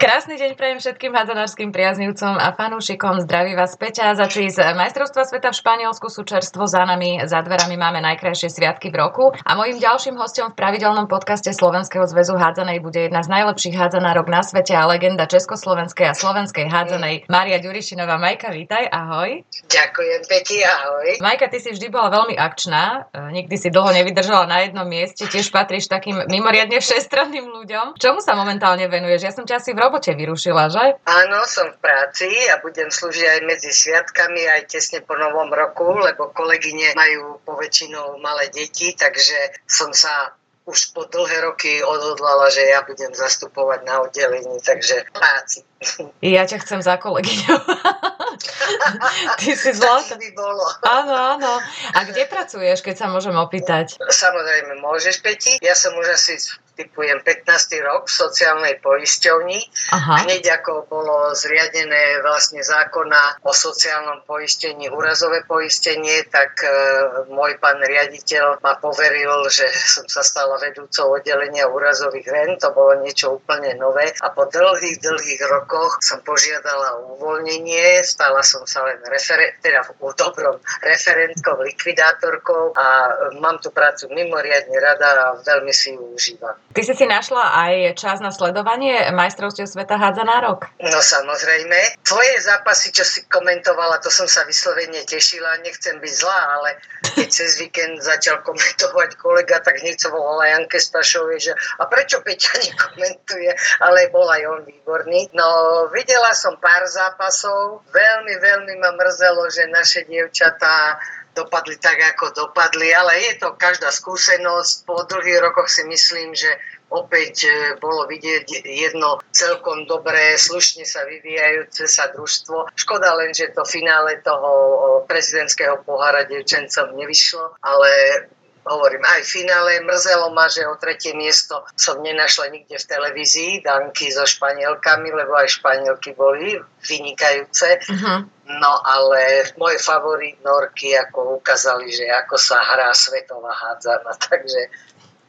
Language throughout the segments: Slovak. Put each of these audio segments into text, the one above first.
Krásny deň prajem všetkým hádzanárským priaznivcom a fanúšikom. Zdraví vás Peťa. Začali z majstrovstva sveta v Španielsku sú čerstvo za nami. Za dverami máme najkrajšie sviatky v roku. A mojím ďalším hostom v pravidelnom podcaste Slovenského zväzu hádzanej bude jedna z najlepších hádzanárok na svete a legenda Československej a slovenskej hádzanej Maria Ďurišinová. Majka, vítaj, ahoj. Ďakujem, Peti, ahoj. Majka, ty si vždy bola veľmi akčná. E, nikdy si dlho nevydržala na jednom mieste. Tiež patríš takým mimoriadne všestranným ľuďom. Čomu sa momentálne venuješ? Ja som ťa asi v robote vyrušila, že? Áno, som v práci a budem slúžiť aj medzi sviatkami, aj tesne po novom roku, lebo kolegyne majú poväčšinou malé deti, takže som sa už po dlhé roky odhodlala, že ja budem zastupovať na oddelení, takže práci. Ja ťa chcem za kolegyňu. Ty si zlatá. by bolo. Áno, áno. A kde pracuješ, keď sa môžem opýtať? Samozrejme, môžeš, Peti. Ja som už asi typujem 15. rok v sociálnej poisťovni. Aha. Hneď ako bolo zriadené vlastne zákona o sociálnom poistení, úrazové poistenie, tak e, môj pán riaditeľ ma poveril, že som sa stala vedúcou oddelenia úrazových ren. To bolo niečo úplne nové. A po dlhých, dlhých rokoch som požiadala o uvoľnenie. Stala som sa len referent, teda v dobrom referentkou, likvidátorkou a mám tú prácu mimoriadne rada a veľmi si ju užívam. Ty si si našla aj čas na sledovanie majstrovstiev sveta hádza rok? No samozrejme. Tvoje zápasy, čo si komentovala, to som sa vyslovene tešila. Nechcem byť zlá, ale keď cez víkend začal komentovať kolega, tak hneď som volala Janke Stašovej, že a prečo Peťa nekomentuje, ale bol aj on výborný. No videla som pár zápasov. Veľmi, veľmi ma mrzelo, že naše dievčatá dopadli tak, ako dopadli, ale je to každá skúsenosť. Po dlhých rokoch si myslím, že opäť e, bolo vidieť jedno celkom dobré, slušne sa vyvíjajúce sa družstvo. Škoda len, že to finále toho prezidentského pohára devčencom nevyšlo, ale hovorím, aj v finále mrzelo ma, že o tretie miesto som nenašla nikde v televízii, Danky so Španielkami, lebo aj Španielky boli vynikajúce. Uh-huh. No ale môj favorit Norky ako ukázali, že ako sa hrá svetová hádzana, takže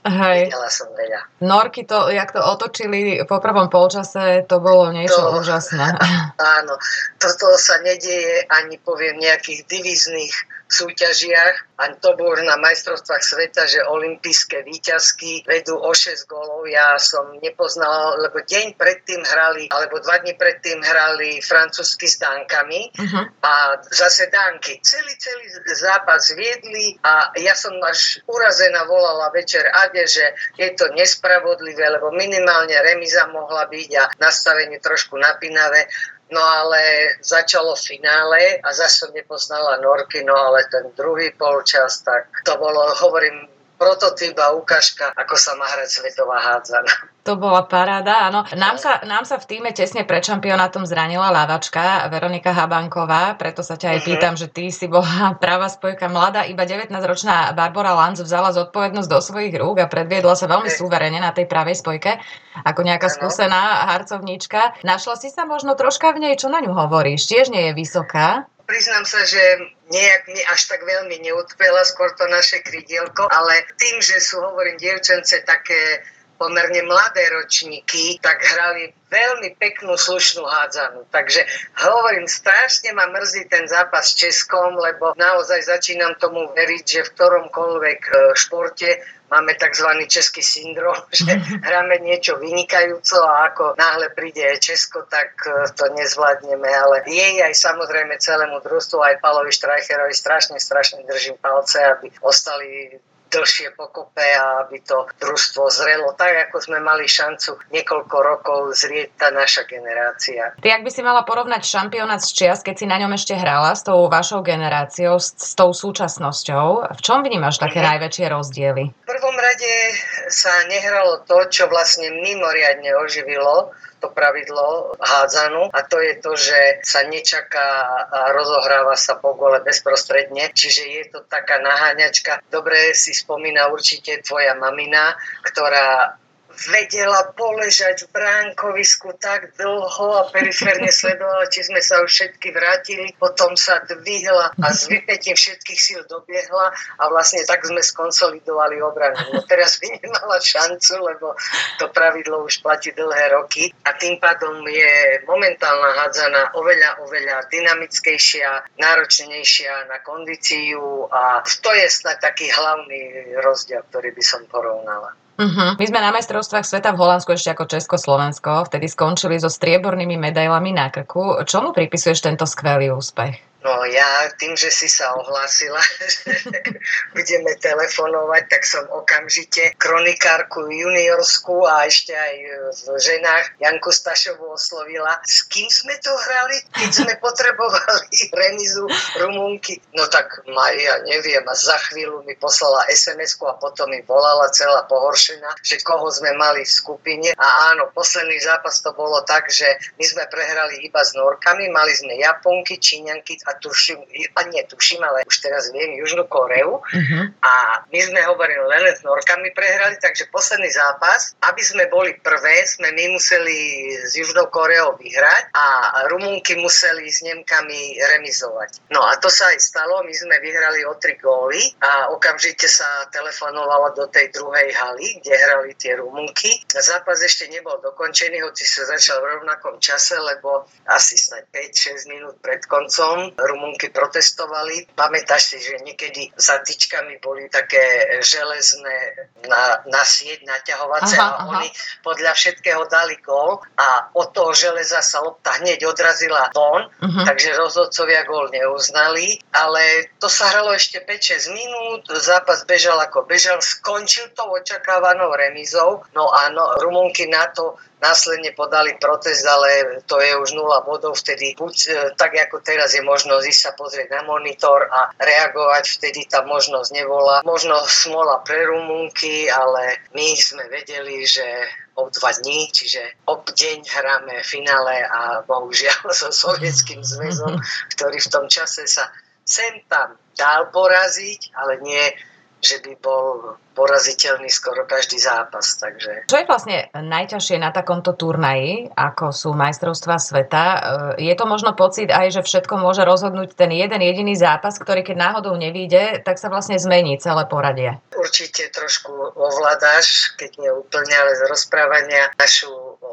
Hej. Videla som veľa. Norky, to, jak to otočili po prvom polčase, to bolo niečo to, úžasné. Áno, toto sa nedieje ani poviem nejakých divizných súťažiach. A to bolo na majstrovstvách sveta, že olympijské výťazky vedú o 6 gólov. Ja som nepoznala, lebo deň predtým hrali, alebo dva dní predtým hrali francúzsky s Dánkami uh-huh. a zase Dánky. Celý, celý zápas viedli a ja som až urazená volala večer Ade, že je to nespravodlivé, lebo minimálne remiza mohla byť a nastavenie trošku napínavé. No ale začalo finále a zase nepoznala Norky, no ale ten druhý polčas, tak to bolo, hovorím, prototyp a ukážka, ako sa má hrať svetová hádzana. To bola paráda, áno. Nám sa, nám sa v týme tesne pred šampionátom zranila lávačka Veronika Habanková, preto sa ťa aj uh-huh. pýtam, že ty si bola práva spojka mladá, iba 19-ročná Barbara Lanz vzala zodpovednosť do svojich rúk a predviedla sa veľmi súverene na tej pravej spojke, ako nejaká skúsená harcovníčka. Našla si sa možno troška v nej, čo na ňu hovoríš? Tiež nie je vysoká priznám sa, že nejak mi až tak veľmi neutpela skôr to naše krydielko, ale tým, že sú, hovorím, dievčence také pomerne mladé ročníky, tak hrali veľmi peknú, slušnú hádzanú. Takže hovorím, strašne ma mrzí ten zápas s Českom, lebo naozaj začínam tomu veriť, že v ktoromkoľvek e, športe máme tzv. český syndrom, že hráme niečo vynikajúco a ako náhle príde Česko, tak e, to nezvládneme, ale jej aj samozrejme celému družstvu, aj Palovi Štrajcherovi strašne, strašne držím palce, aby ostali dlhšie pokope a aby to družstvo zrelo tak, ako sme mali šancu niekoľko rokov zrieť tá naša generácia. Ty, ak by si mala porovnať šampionát z čias, keď si na ňom ešte hrala s tou vašou generáciou, s, s tou súčasnosťou, v čom vnímaš také mm-hmm. najväčšie rozdiely? V prvom rade sa nehralo to, čo vlastne mimoriadne oživilo to pravidlo hádzanú a to je to, že sa nečaká a rozohráva sa po gole bezprostredne, čiže je to taká naháňačka. Dobre si spomína určite tvoja mamina, ktorá vedela poležať v bránkovisku tak dlho a periférne sledovala, či sme sa už všetky vrátili. Potom sa dvihla a s vypetím všetkých síl dobiehla a vlastne tak sme skonsolidovali obranu. No teraz by nemala šancu, lebo to pravidlo už platí dlhé roky a tým pádom je momentálna hádzana oveľa, oveľa dynamickejšia, náročnejšia na kondíciu a to je snad taký hlavný rozdiel, ktorý by som porovnala. Uh-huh. My sme na majstrovstvách sveta v Holandsku ešte ako Československo, vtedy skončili so striebornými medailami na krku. Čomu pripisuješ tento skvelý úspech? No ja tým, že si sa ohlásila, že budeme telefonovať, tak som okamžite kronikárku juniorskú a ešte aj v ženách Janku Stašovu oslovila. S kým sme to hrali, keď sme potrebovali remizu Rumunky? No tak Maria, neviem, a za chvíľu mi poslala sms a potom mi volala celá pohoršená, že koho sme mali v skupine. A áno, posledný zápas to bolo tak, že my sme prehrali iba s Norkami, mali sme Japonky, Číňanky a tuším, a nie tuším, ale už teraz viem, Južnú Koreu. Uh-huh. A my sme hovorili len s Norkami prehrali, takže posledný zápas, aby sme boli prvé, sme my museli s Južnou Koreou vyhrať a Rumunky museli s Nemkami remizovať. No a to sa aj stalo, my sme vyhrali o tri góly a okamžite sa telefonovalo do tej druhej haly, kde hrali tie Rumunky. Zápas ešte nebol dokončený, hoci sa začal v rovnakom čase, lebo asi snáď 5-6 minút pred koncom Rumunky protestovali. Pamätáš si, že niekedy za tyčkami boli také železné na, na sieť naťahovacie aha, a oni aha. podľa všetkého dali gól a od toho železa sa lopta hneď odrazila von, uh-huh. takže rozhodcovia gól neuznali, ale to sa hralo ešte 5-6 minút, zápas bežal ako bežal, skončil to očakávanou remizou, no a no, Rumunky na to následne podali protest, ale to je už nula bodov, vtedy buď e, tak ako teraz je možnosť ísť sa pozrieť na monitor a reagovať, vtedy tá možnosť nebola. Možno smola pre Rumunky, ale my sme vedeli, že o dva dní, čiže ob deň hráme finále a bohužiaľ so Sovietským zväzom, ktorý v tom čase sa sem tam dal poraziť, ale nie, že by bol poraziteľný skoro každý zápas. Takže... Čo je vlastne najťažšie na takomto turnaji, ako sú majstrovstvá sveta? E, je to možno pocit aj, že všetko môže rozhodnúť ten jeden jediný zápas, ktorý keď náhodou nevíde, tak sa vlastne zmení celé poradie. Určite trošku ovládáš, keď nie úplne, ale z rozprávania našu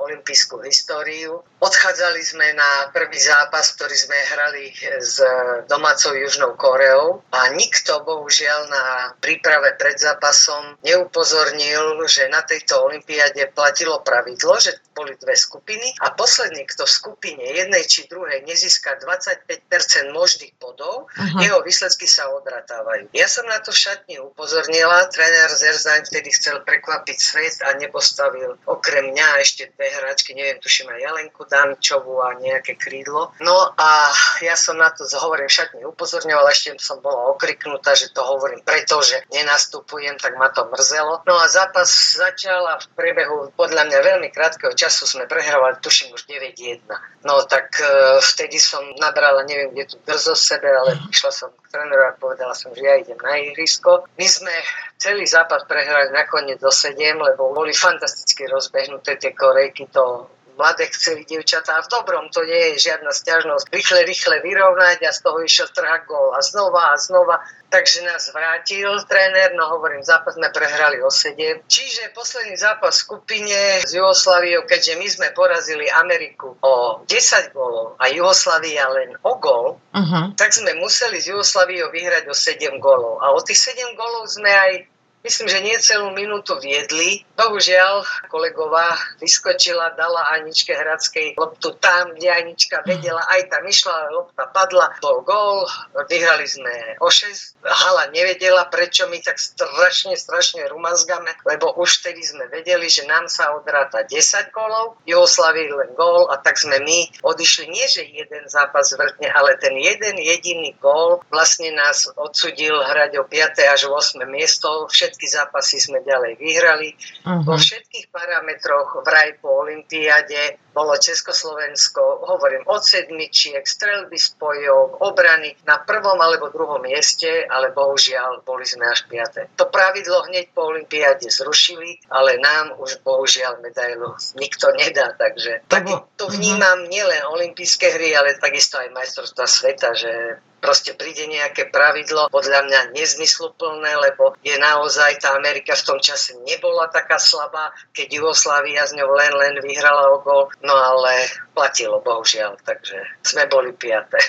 olympijskú históriu. Odchádzali sme na prvý zápas, ktorý sme hrali s domácou Južnou Koreou a nikto bohužiaľ na príprave pred zápasom som neupozornil, že na tejto olympiáde platilo pravidlo, že boli dve skupiny a posledný, kto v skupine jednej či druhej nezíska 25% možných bodov, uh-huh. jeho výsledky sa odratávajú. Ja som na to v šatni upozornila, tréner Zerzaň vtedy chcel prekvapiť svet a nepostavil okrem mňa ešte dve hráčky, neviem, tuším aj Jalenku Dančovú a nejaké krídlo. No a ja som na to hovorím v šatni upozorňoval, ešte som bola okriknutá, že to hovorím preto, že nenastupujem, tak ma to mrzelo. No a zápas začal a v priebehu podľa mňa veľmi krátkeho času sme prehrávali, tuším už 9-1. No tak e, vtedy som nabrala, neviem, kde tu drzo sebe, ale išla som k tréneru a povedala som, že ja idem na ihrisko. My sme celý zápas prehrali nakoniec do 7, lebo boli fantasticky rozbehnuté tie korejky, to mladé chceli dievčatá. V dobrom to nie je žiadna stiažnosť. Rýchle, rýchle vyrovnať a z toho išiel trhák gól a znova a znova. Takže nás vrátil tréner, no hovorím, zápas sme prehrali o 7. Čiže posledný zápas v skupine s Jugoslaviou, keďže my sme porazili Ameriku o 10 gólov a Jugoslavia len o gól, uh-huh. tak sme museli s Jugoslaviou vyhrať o 7 gólov. A o tých 7 gólov sme aj Myslím, že nie celú minútu viedli. Bohužiaľ, kolegová vyskočila, dala Aničke Hradskej loptu tam, kde Anička vedela, aj tam išla, lopta padla, bol gól, vyhrali sme o 6. Hala nevedela, prečo my tak strašne, strašne rumazgame, lebo už vtedy sme vedeli, že nám sa odráta 10 gólov, Jugoslavii len gól a tak sme my odišli, nie že jeden zápas vrtne, ale ten jeden jediný gól vlastne nás odsudil hrať o 5. až 8. miesto. Všetci všetky zápasy sme ďalej vyhrali. Uh-huh. Vo všetkých parametroch vraj po Olympiade bolo Československo, hovorím, od sedmičiek, strelby spojov, obrany na prvom alebo druhom mieste, ale bohužiaľ boli sme až piaté. To pravidlo hneď po Olympiáde zrušili, ale nám už bohužiaľ medailu nikto nedá, takže tak to mhm. vnímam nielen olympijské hry, ale takisto aj majstrovstva sveta, že proste príde nejaké pravidlo, podľa mňa nezmysluplné, lebo je naozaj tá Amerika v tom čase nebola taká slabá, keď Jugoslávia z ňou len, len vyhrala o gol, no ale platilo, bohužiaľ, takže sme boli piaté.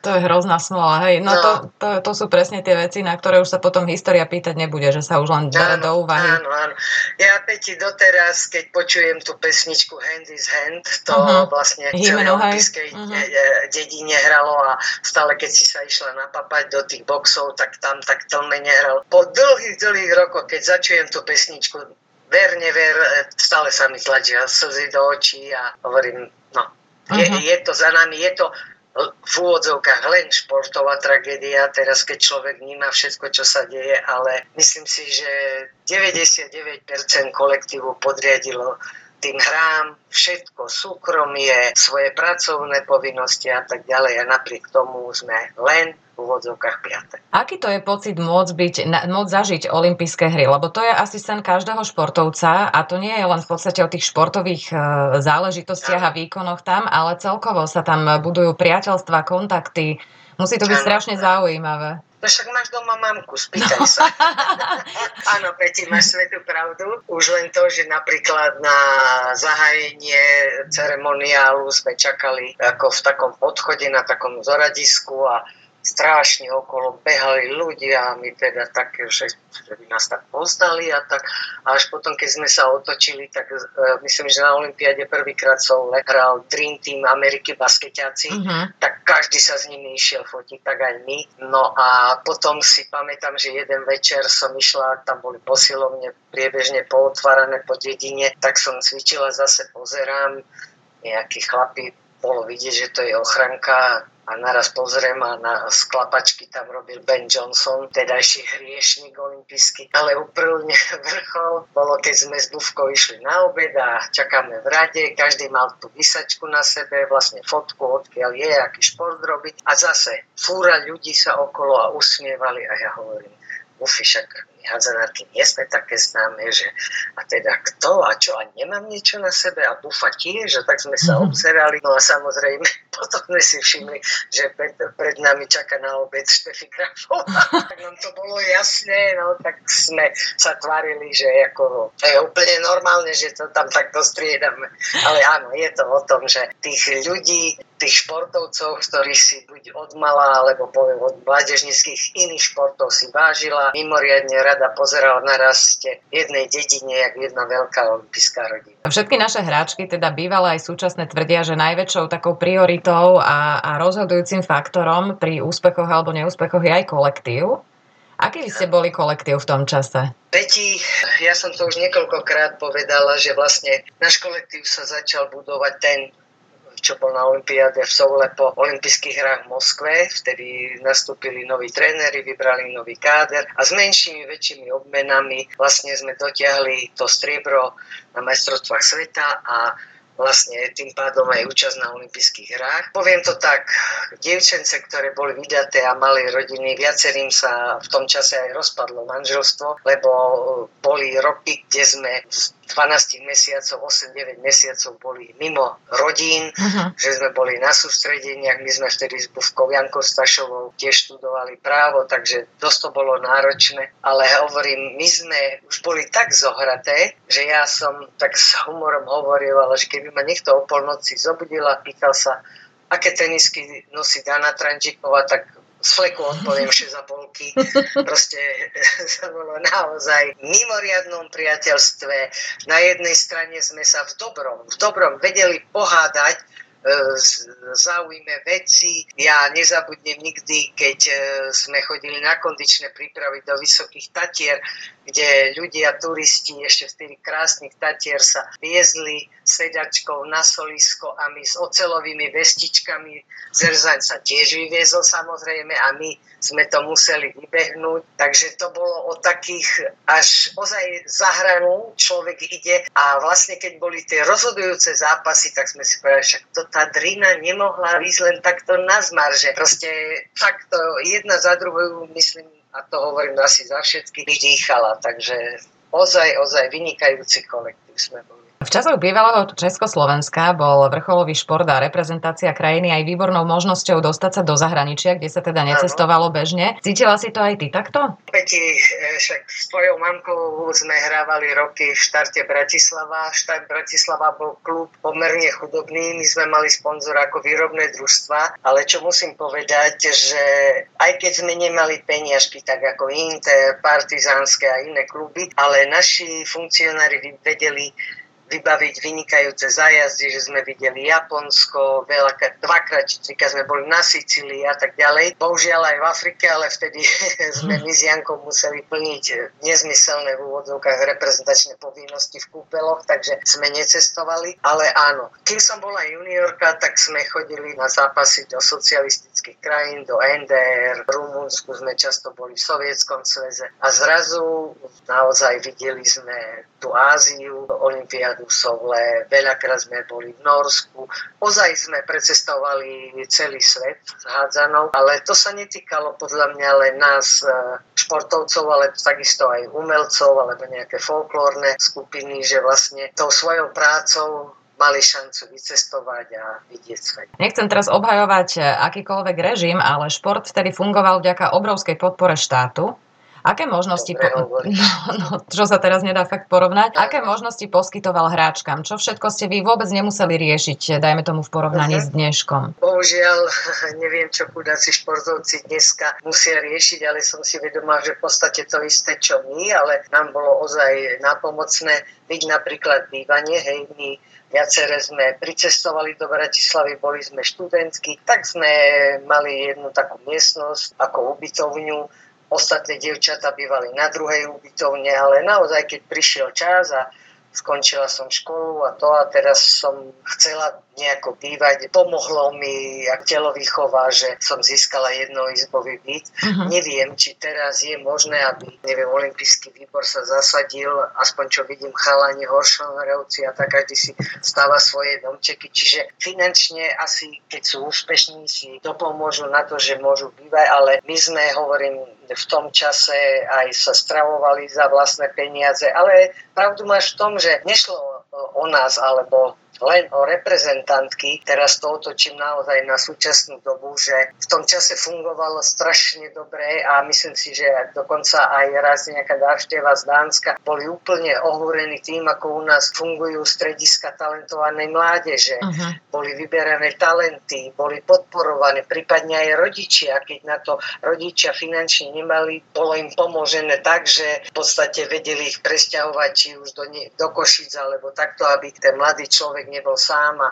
To je hrozná smola, hej. No, no. To, to, to sú presne tie veci, na ktoré už sa potom história pýtať nebude, že sa už len bere do úvahy. Áno, áno. Ja Peti doteraz, keď počujem tú pesničku Hand is Hand, to uh-huh. vlastne v celej olympijskej uh-huh. dedine hralo a stále keď si sa išla napapať do tých boxov, tak tam tak tlme nehral. Po dlhých, dlhých rokoch, keď začujem tú pesničku, ver, never, stále sa mi tlačia slzy do očí a hovorím, no, je, uh-huh. je to za nami, je to v úvodzovkách len športová tragédia, teraz keď človek vníma všetko, čo sa deje, ale myslím si, že 99% kolektívu podriadilo tým hrám všetko, súkromie, svoje pracovné povinnosti a tak ďalej a napriek tomu sme len úvodzovkách piate. Aký to je pocit môcť, byť, môcť zažiť olympijské hry? Lebo to je asi sen každého športovca a to nie je len v podstate o tých športových e, záležitostiach a výkonoch tam, ale celkovo sa tam budujú priateľstva, kontakty. Musí to byť strašne zaujímavé. No však máš doma mamku, spýtaj sa. Áno, Peti, máš svetú pravdu. Už len to, že napríklad na zahájenie ceremoniálu sme čakali ako v takom podchode na takom zoradisku a strašne okolo behali ľudia a my teda také, že, že by nás tak poznali a tak. A až potom, keď sme sa otočili, tak uh, myslím, že na Olympiade prvýkrát som hral Dream Team Ameriky basketiaci, uh-huh. tak každý sa s nimi išiel fotiť, tak aj my. No a potom si pamätám, že jeden večer som išla, tam boli posilovne priebežne pootvárané po dedine, tak som cvičila, zase pozerám, nejakí chlapi bolo vidieť, že to je ochranka a naraz pozriem a na sklapačky tam robil Ben Johnson, tedajší hriešnik olimpijský. Ale úplne vrchol bolo, keď sme s Duvkou išli na obed a čakáme v rade, každý mal tú vysačku na sebe, vlastne fotku, odkiaľ je, aký šport robiť. A zase fúra ľudí sa okolo a usmievali a ja hovorím, Ufi, však hádzanárky nie sme také známe, že a teda kto a čo a nemám niečo na sebe a bufa tiež a tak sme sa mhm. obzerali. No a samozrejme potom sme si všimli, že pred, pred nami čaká na obed Štefi Grafová. tak nám to bolo jasné, no tak sme sa tvárili, že ako, je úplne normálne, že to tam takto striedame. Ale áno, je to o tom, že tých ľudí, tých športovcov, ktorí si buď od mala, alebo poviem od mládežnických iných športov si vážila, mimoriadne rada pozerala na raste jednej dedine, jak jedna veľká olympijská rodina. Všetky naše hráčky, teda bývalé aj súčasné, tvrdia, že najväčšou takou prioritou a, a rozhodujúcim faktorom pri úspechoch alebo neúspechoch je aj kolektív. Aký ste boli kolektív v tom čase? Peti, ja som to už niekoľkokrát povedala, že vlastne náš kolektív sa začal budovať ten čo bol na Olympiáde v Soule po olympijských hrách v Moskve. Vtedy nastúpili noví tréneri, vybrali nový káder a s menšími, väčšími obmenami vlastne sme dotiahli to striebro na majstrovstvách sveta a vlastne tým pádom aj účasť na olympijských hrách. Poviem to tak, dievčence, ktoré boli vydaté a mali rodiny, viacerým sa v tom čase aj rozpadlo manželstvo, lebo boli roky, kde sme 12 mesiacov, 8-9 mesiacov boli mimo rodín, uh-huh. že sme boli na sústredeniach, my sme vtedy s Bufkou Jankou Stašovou tiež študovali právo, takže dosť to bolo náročné, ale hovorím, my sme už boli tak zohraté, že ja som tak s humorom hovoril, ale že keby ma niekto o polnoci zobudil a pýtal sa, aké tenisky nosí Dana Trančíková, tak z fleku odpoviem 6,5. Proste to bolo naozaj mimoriadnom priateľstve. Na jednej strane sme sa v dobrom, v dobrom vedeli pohádať zaujme veci. Ja nezabudnem nikdy, keď e, sme chodili na kondičné prípravy do Vysokých Tatier, kde ľudia, turisti ešte v tých krásnych Tatier sa viezli sedačkou na solisko a my s ocelovými vestičkami. Zerzaň sa tiež vyviezol samozrejme a my sme to museli vybehnúť. Takže to bolo o takých až ozaj za hranu človek ide a vlastne keď boli tie rozhodujúce zápasy, tak sme si povedali, však to tá drina nemohla ísť len takto na zmar, že proste takto jedna za druhou, myslím, a to hovorím asi za všetky, vydýchala. Takže ozaj, ozaj vynikajúci kolektív sme boli. V časoch bývalého Československa bol vrcholový šport a reprezentácia krajiny aj výbornou možnosťou dostať sa do zahraničia, kde sa teda necestovalo bežne. Cítila si to aj ty takto? Peti, e, však s tvojou mamkou sme hrávali roky v štarte Bratislava. Štart Bratislava bol klub pomerne chudobný, my sme mali sponzor ako výrobné družstva, ale čo musím povedať, že aj keď sme nemali peniažky, tak ako Inter, Partizánske a iné kluby, ale naši funkcionári vedeli vybaviť vynikajúce zájazdy, že sme videli Japonsko, veľa, dvakrát či trikrát sme boli na Sicílii a tak ďalej. Bohužiaľ aj v Afrike, ale vtedy sme my s Jankou museli plniť nezmyselné v úvodzovkách reprezentačné povinnosti v kúpeloch, takže sme necestovali. Ale áno, kým som bola juniorka, tak sme chodili na zápasy do socialistických krajín, do NDR, v Rumunsku sme často boli v Sovietskom sveze a zrazu naozaj videli sme tú Áziu, Olympiádu v Sovle, veľakrát sme boli v Norsku. Ozaj sme precestovali celý svet s hádzanou, ale to sa netýkalo podľa mňa len nás e, športovcov, ale takisto aj umelcov alebo nejaké folklórne skupiny, že vlastne tou svojou prácou mali šancu vycestovať a vidieť svet. Nechcem teraz obhajovať e, akýkoľvek režim, ale šport vtedy fungoval vďaka obrovskej podpore štátu Aké možnosti, po... no, no, čo sa teraz nedá fakt porovnať, aké možnosti poskytoval hráčkam? Čo všetko ste vy vôbec nemuseli riešiť, dajme tomu v porovnaní uh-huh. s dneškom? Bohužiaľ, neviem, čo chudáci športovci dneska musia riešiť, ale som si vedomá, že v podstate to isté, čo my, ale nám bolo ozaj napomocné byť napríklad bývanie, hej, my Viacere sme pricestovali do Bratislavy, boli sme študentskí, tak sme mali jednu takú miestnosť ako ubytovňu, Ostatné dievčata bývali na druhej ubytovne, ale naozaj, keď prišiel čas a skončila som školu a to a teraz som chcela nejako bývať. Pomohlo mi telovýchova, že som získala jednoizbový byt. Uh-huh. Neviem, či teraz je možné, aby neviem, olimpijský výbor sa zasadil, aspoň čo vidím chalani horšonovci a tak každý si stáva svoje domčeky. Čiže finančne asi, keď sú úspešní, si dopomôžu na to, že môžu bývať, ale my sme, hovorím, v tom čase aj sa stravovali za vlastné peniaze, ale pravdu máš v tom, že nešlo o nás alebo len o reprezentantky. Teraz to otočím naozaj na súčasnú dobu, že v tom čase fungovalo strašne dobre a myslím si, že dokonca aj raz nejaká návšteva z Dánska boli úplne ohúrení tým, ako u nás fungujú strediska talentovanej mládeže. Uh-huh. Boli vyberané talenty, boli podporované, prípadne aj rodičia, keď na to rodičia finančne nemali, bolo im pomožené tak, že v podstate vedeli ich presťahovať či už do, ne, do Košic alebo takto, aby ten mladý človek nebol sám a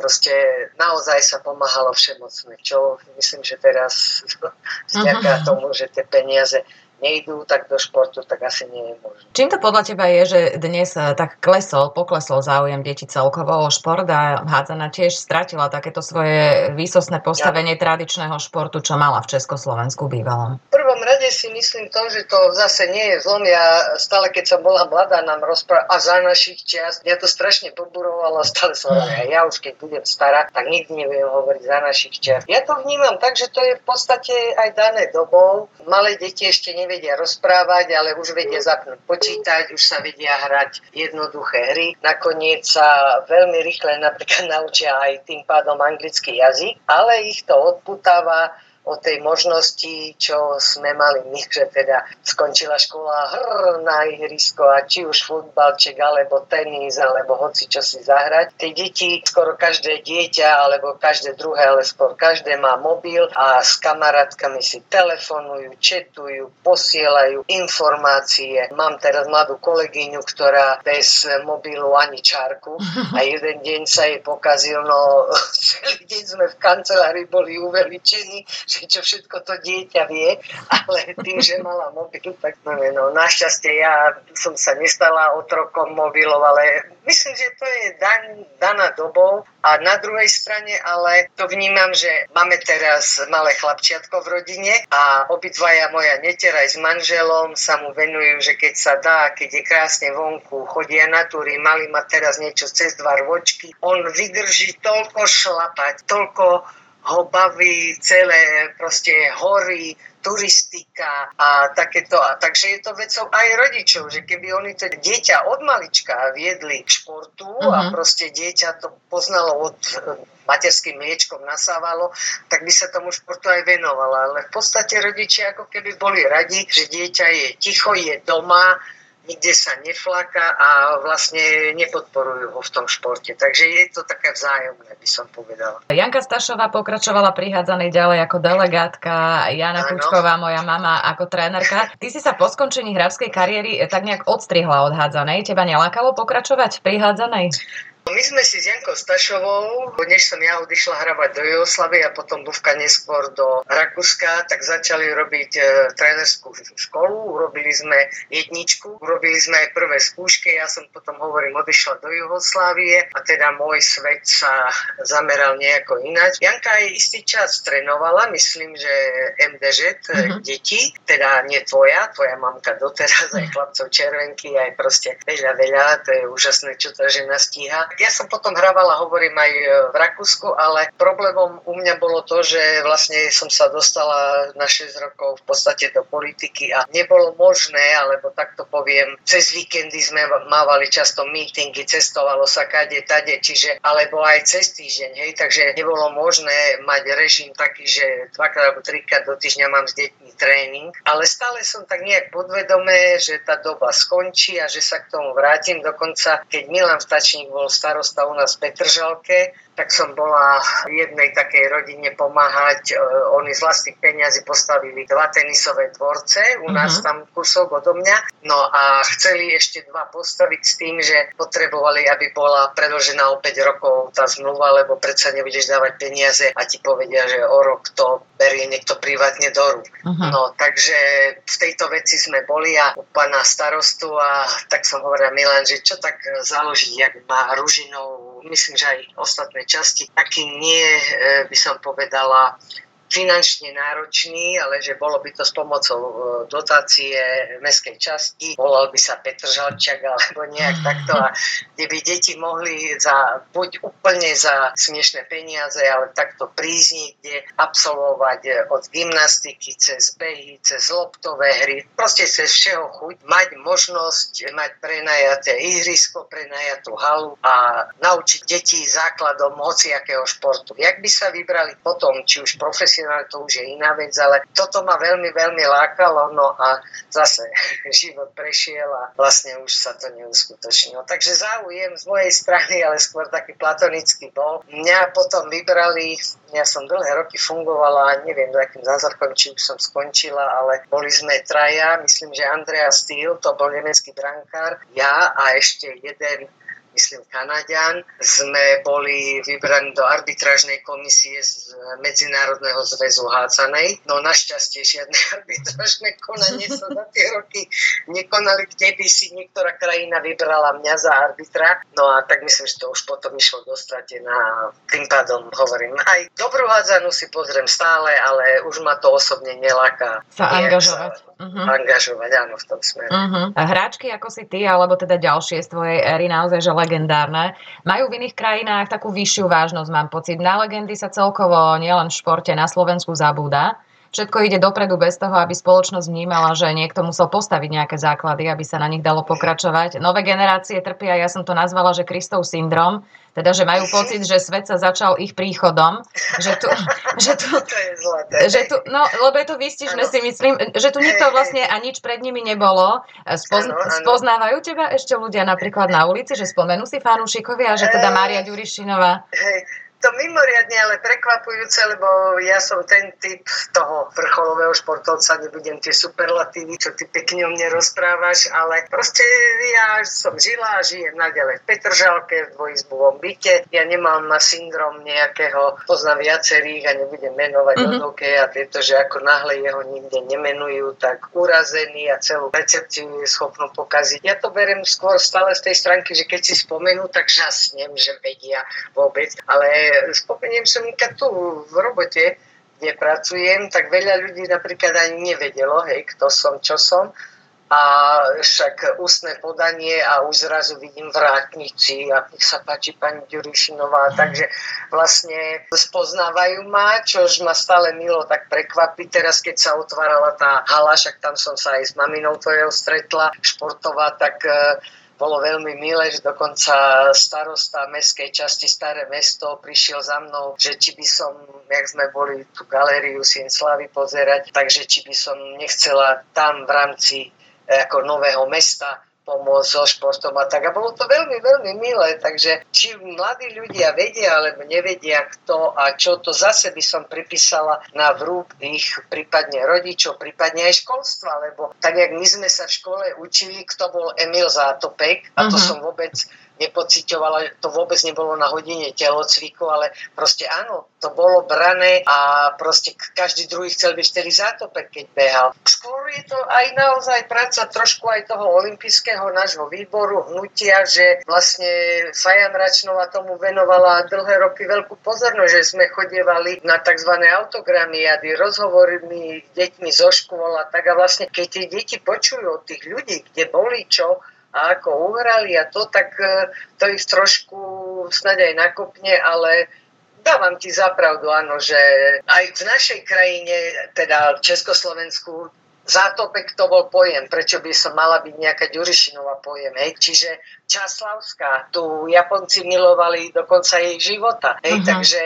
proste naozaj sa pomáhalo všemocne, čo myslím, že teraz vďaka tomu, že tie peniaze nejdú tak do športu, tak asi nie je možné. Čím to podľa teba je, že dnes eh, tak klesol, poklesol záujem detí celkovo o šport a hádzana tiež stratila takéto svoje výsostné postavenie ja. tradičného športu, čo mala v Československu bývalom? V prvom rade si myslím to, že to zase nie je zlom. Ja stále, keď som bola mladá, nám rozprávala a za našich čias, ja to strašne poburovalo, stále som hovorila, ja už keď budem stará, tak nikdy neviem hovoriť za našich čias. Ja to vnímam tak, že to je v podstate aj dané dobou. Malé deti ešte neviem nevedia rozprávať, ale už vedia zapnúť počítať, už sa vedia hrať jednoduché hry. Nakoniec sa veľmi rýchle napríklad naučia aj tým pádom anglický jazyk, ale ich to odputáva o tej možnosti, čo sme mali my, že teda skončila škola hr na ihrisko a či už futbalček, alebo tenis, alebo hoci čo si zahrať. Tie deti, skoro každé dieťa, alebo každé druhé, ale skôr každé má mobil a s kamarátkami si telefonujú, četujú, posielajú informácie. Mám teraz mladú kolegyňu, ktorá bez mobilu ani čárku a jeden deň sa jej pokazil, no celý deň sme v kancelárii boli uveličení, že čo všetko to dieťa vie, ale tým, že mala mobil, tak je, no našťastie ja som sa nestala otrokom mobilov, ale myslím, že to je dan, daná dobou. A na druhej strane ale to vnímam, že máme teraz malé chlapčiatko v rodine a obidvaja moja neteraj s manželom sa mu venujú, že keď sa dá, keď je krásne vonku, chodia na túry, mali ma teraz niečo cez dva rvočky, on vydrží toľko šlapať, toľko ho baví celé proste hory, turistika a takéto. A takže je to vecou aj rodičov, že keby oni to dieťa od malička viedli k športu uh-huh. a mhm. proste dieťa to poznalo od e, materským mliečkom nasávalo, tak by sa tomu športu aj venovala. Ale v podstate rodičia ako keby boli radi, že dieťa je ticho, je doma, nikde sa neflaka a vlastne nepodporujú ho v tom športe. Takže je to také vzájomné, by som povedala. Janka Stašová pokračovala prihádzanej ďalej ako delegátka, Jana Kučková, moja mama, ako trénerka. Ty si sa po skončení hravskej kariéry tak nejak odstrihla od hádzanej. Teba nelákalo pokračovať v prihádzanej? My sme si s Jankou Stašovou, než som ja odišla hravať do Jugoslavy a potom Bufka neskôr do Rakúska, tak začali robiť e, trénerskú školu, urobili sme jedničku, urobili sme aj prvé skúšky, ja som potom hovorím odišla do Jugoslávie a teda môj svet sa zameral nejako ináč. Janka aj istý čas trénovala, myslím, že MDŽ. Mhm. deti, teda nie tvoja, tvoja mamka doteraz, aj chlapcov červenky, aj proste veľa, veľa, to je úžasné, čo tá žena stíha ja som potom hrávala, hovorím aj e, v Rakúsku, ale problémom u mňa bolo to, že vlastne som sa dostala na 6 rokov v podstate do politiky a nebolo možné, alebo takto poviem, cez víkendy sme mávali často mítingy, cestovalo sa kade, tade, čiže, alebo aj cez týždeň, hej, takže nebolo možné mať režim taký, že dvakrát alebo trikrát do týždňa mám s deťmi tréning, ale stále som tak nejak podvedomé, že tá doba skončí a že sa k tomu vrátim. Dokonca, keď Milan Vtačník bol starý starosta u nás v Petržalke, tak som bola jednej takej rodine pomáhať. E, oni z vlastných peniazy postavili dva tenisové dvorce, u nás uh-huh. tam kúsok odo mňa. No a chceli ešte dva postaviť s tým, že potrebovali, aby bola predložená o 5 rokov tá zmluva, lebo predsa nebudeš dávať peniaze a ti povedia, že o rok to berie niekto privátne do rúk. Uh-huh. No takže v tejto veci sme boli a u pána starostu a tak som hovorila Milan, že čo tak založiť, jak má Ružinov, myslím, že aj ostatné časti, taký nie, e, by som povedala, finančne náročný, ale že bolo by to s pomocou e, dotácie mestskej časti, volal by sa Petr Žalčak alebo nejak takto. A kde by deti mohli za, buď úplne za smiešné peniaze, ale takto prísť niekde absolvovať e, od gymnastiky cez behy, cez loptové hry, proste cez všeho chuť, mať možnosť mať prenajaté ihrisko, prenajatú halu a naučiť deti základom hociakého športu. Jak by sa vybrali potom, či už profesionálne profesionál, to už je iná vec, ale toto ma veľmi, veľmi lákalo, no a zase život prešiel a vlastne už sa to neuskutočnilo. Takže záujem z mojej strany, ale skôr taký platonický bol. Mňa potom vybrali, ja som dlhé roky fungovala, neviem, akým zázrakom, či už som skončila, ale boli sme traja, myslím, že Andrea Steele, to bol nemecký brankár, ja a ešte jeden myslím Kanadian, sme boli vybraní do arbitrážnej komisie z Medzinárodného zväzu hácanej. No našťastie žiadne arbitrážne konanie sa za tie roky nekonali, kde by si niektorá krajina vybrala mňa za arbitra. No a tak myslím, že to už potom išlo dostratená. Tým pádom hovorím, aj dobrú hádzanú si pozriem stále, ale už ma to osobne neláka. Sa angažovať. Sa uh-huh. angažovať, áno, v tom smere. Uh-huh. Hráčky ako si ty, alebo teda ďalšie z tvojej éry, naozaj že legendárne, majú v iných krajinách takú vyššiu vážnosť, mám pocit. Na legendy sa celkovo nielen v športe na Slovensku zabúda, všetko ide dopredu bez toho, aby spoločnosť vnímala, že niekto musel postaviť nejaké základy, aby sa na nich dalo pokračovať. Nové generácie trpia, ja som to nazvala, že Kristov syndrom, teda, že majú pocit, že svet sa začal ich príchodom, že tu, že tu, že tu no, lebo je to výstižné si myslím, že tu nikto vlastne a nič pred nimi nebolo. Spoz, spoznávajú teba ešte ľudia napríklad na ulici, že spomenú si fanúšikovia, že teda Mária Ďurišinová to mimoriadne ale prekvapujúce, lebo ja som ten typ toho vrcholového športovca, nebudem tie superlatívy, čo ty pekne o mne rozprávaš, ale proste ja som žila a žijem nadalej v Petržalke, v dvojizbovom byte. Ja nemám na syndrom nejakého, poznám viacerých a nebudem menovať mm-hmm. od a tieto, že ako náhle jeho nikde nemenujú, tak urazený a celú recepciu je schopnú pokaziť. Ja to berem skôr stále z tej stránky, že keď si spomenú, tak žasnem, že vedia vôbec, ale spomeniem som tu v robote, kde pracujem, tak veľa ľudí napríklad ani nevedelo, hej, kto som, čo som. A však ústne podanie a už zrazu vidím vrátnici a nech sa páči pani Ďurišinová, takže vlastne spoznávajú ma, čož ma stále milo tak prekvapí. Teraz, keď sa otvárala tá hala, však tam som sa aj s maminou tvojou stretla, športová, tak uh, bolo veľmi milé, že dokonca starosta mestskej časti Staré mesto prišiel za mnou, že či by som, jak sme boli tú galériu Slavy pozerať, takže či by som nechcela tam v rámci eh, ako nového mesta pomôcť so športom a tak. A bolo to veľmi, veľmi milé, takže či mladí ľudia vedia alebo nevedia kto a čo, to zase by som pripísala na vrúb ich prípadne rodičov, prípadne aj školstva, lebo tak, jak my sme sa v škole učili, kto bol Emil Zátopek, a to uh-huh. som vôbec nepocitovala, to vôbec nebolo na hodine telocviku, ale proste áno, to bolo brané a proste každý druhý chcel byť vtedy zátopek, keď behal. Skôr je to aj naozaj práca trošku aj toho olympijského nášho výboru, hnutia, že vlastne Fajan Račnova tomu venovala dlhé roky veľkú pozornosť, že sme chodievali na tzv. autogramiady, rozhovormi deťmi zo škôl a tak a vlastne keď tie deti počujú od tých ľudí, kde boli čo, a ako uhrali a to, tak e, to ich trošku snáď aj nakopne, ale dávam ti zapravdu, áno, že aj v našej krajine, teda v Československu, Zátopek to bol pojem, prečo by som mala byť nejaká Ďurišinová pojem, hej. Čiže Časlavská, tu Japonci milovali dokonca jej života, hej, uh-huh. takže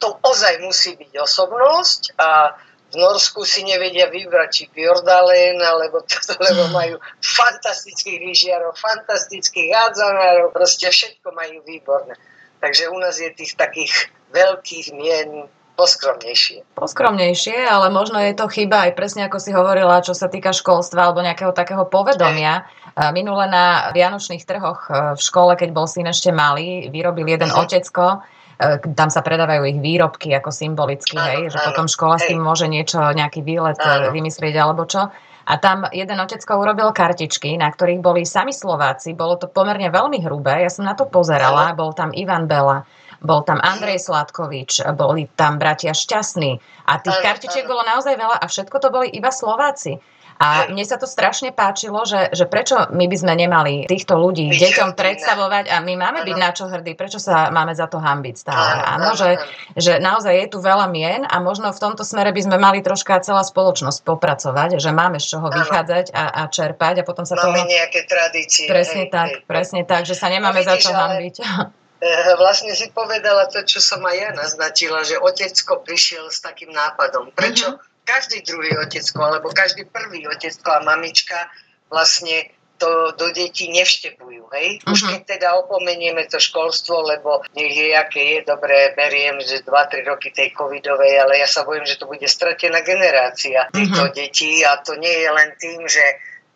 to ozaj musí byť osobnosť a v Norsku si nevedia vybrať, či Bjordalen, alebo toto, lebo majú fantastických lyžiarov, fantastických hádzanárov, proste všetko majú výborné. Takže u nás je tých takých veľkých mien poskromnejšie. Poskromnejšie, ale možno je to chyba aj presne ako si hovorila, čo sa týka školstva alebo nejakého takého povedomia. Minule na Vianočných trhoch e, v škole, keď bol syn ešte malý, vyrobil jeden uh-huh. otecko tam sa predávajú ich výrobky ako symbolicky, áno, hej, že áno, potom škola hej. s tým môže niečo, nejaký výlet e, áno. vymyslieť alebo čo. A tam jeden otecko urobil kartičky, na ktorých boli sami Slováci. Bolo to pomerne veľmi hrubé. Ja som na to pozerala. Bol tam Ivan Bela, bol tam Andrej Sladkovič, boli tam bratia Šťastní. A tých kartičiek bolo naozaj veľa a všetko to boli iba Slováci. A mne sa to strašne páčilo, že, že prečo my by sme nemali týchto ľudí byť deťom predstavovať a my máme ano. byť na čo hrdí, prečo sa máme za to hambiť stále. Áno, že, že naozaj je tu veľa mien a možno v tomto smere by sme mali troška celá spoločnosť popracovať, že máme z čoho ano. vychádzať a, a čerpať a potom sa máme toho... nejaké tradície. Presne hej, tak, hej, presne tak, že sa nemáme no, vidíš, za čo hambiť. Eh, vlastne si povedala to, čo som aj ja naznačila, že otecko prišiel s takým nápadom. Prečo? Uh-huh každý druhý otecko, alebo každý prvý otecko a mamička vlastne to do detí nevštepujú. Hej? Už uh-huh. keď teda opomenieme to školstvo, lebo nech je, aké je, dobré, beriem, že 2-3 roky tej covidovej, ale ja sa bojím, že to bude stratená generácia týchto uh-huh. detí a to nie je len tým, že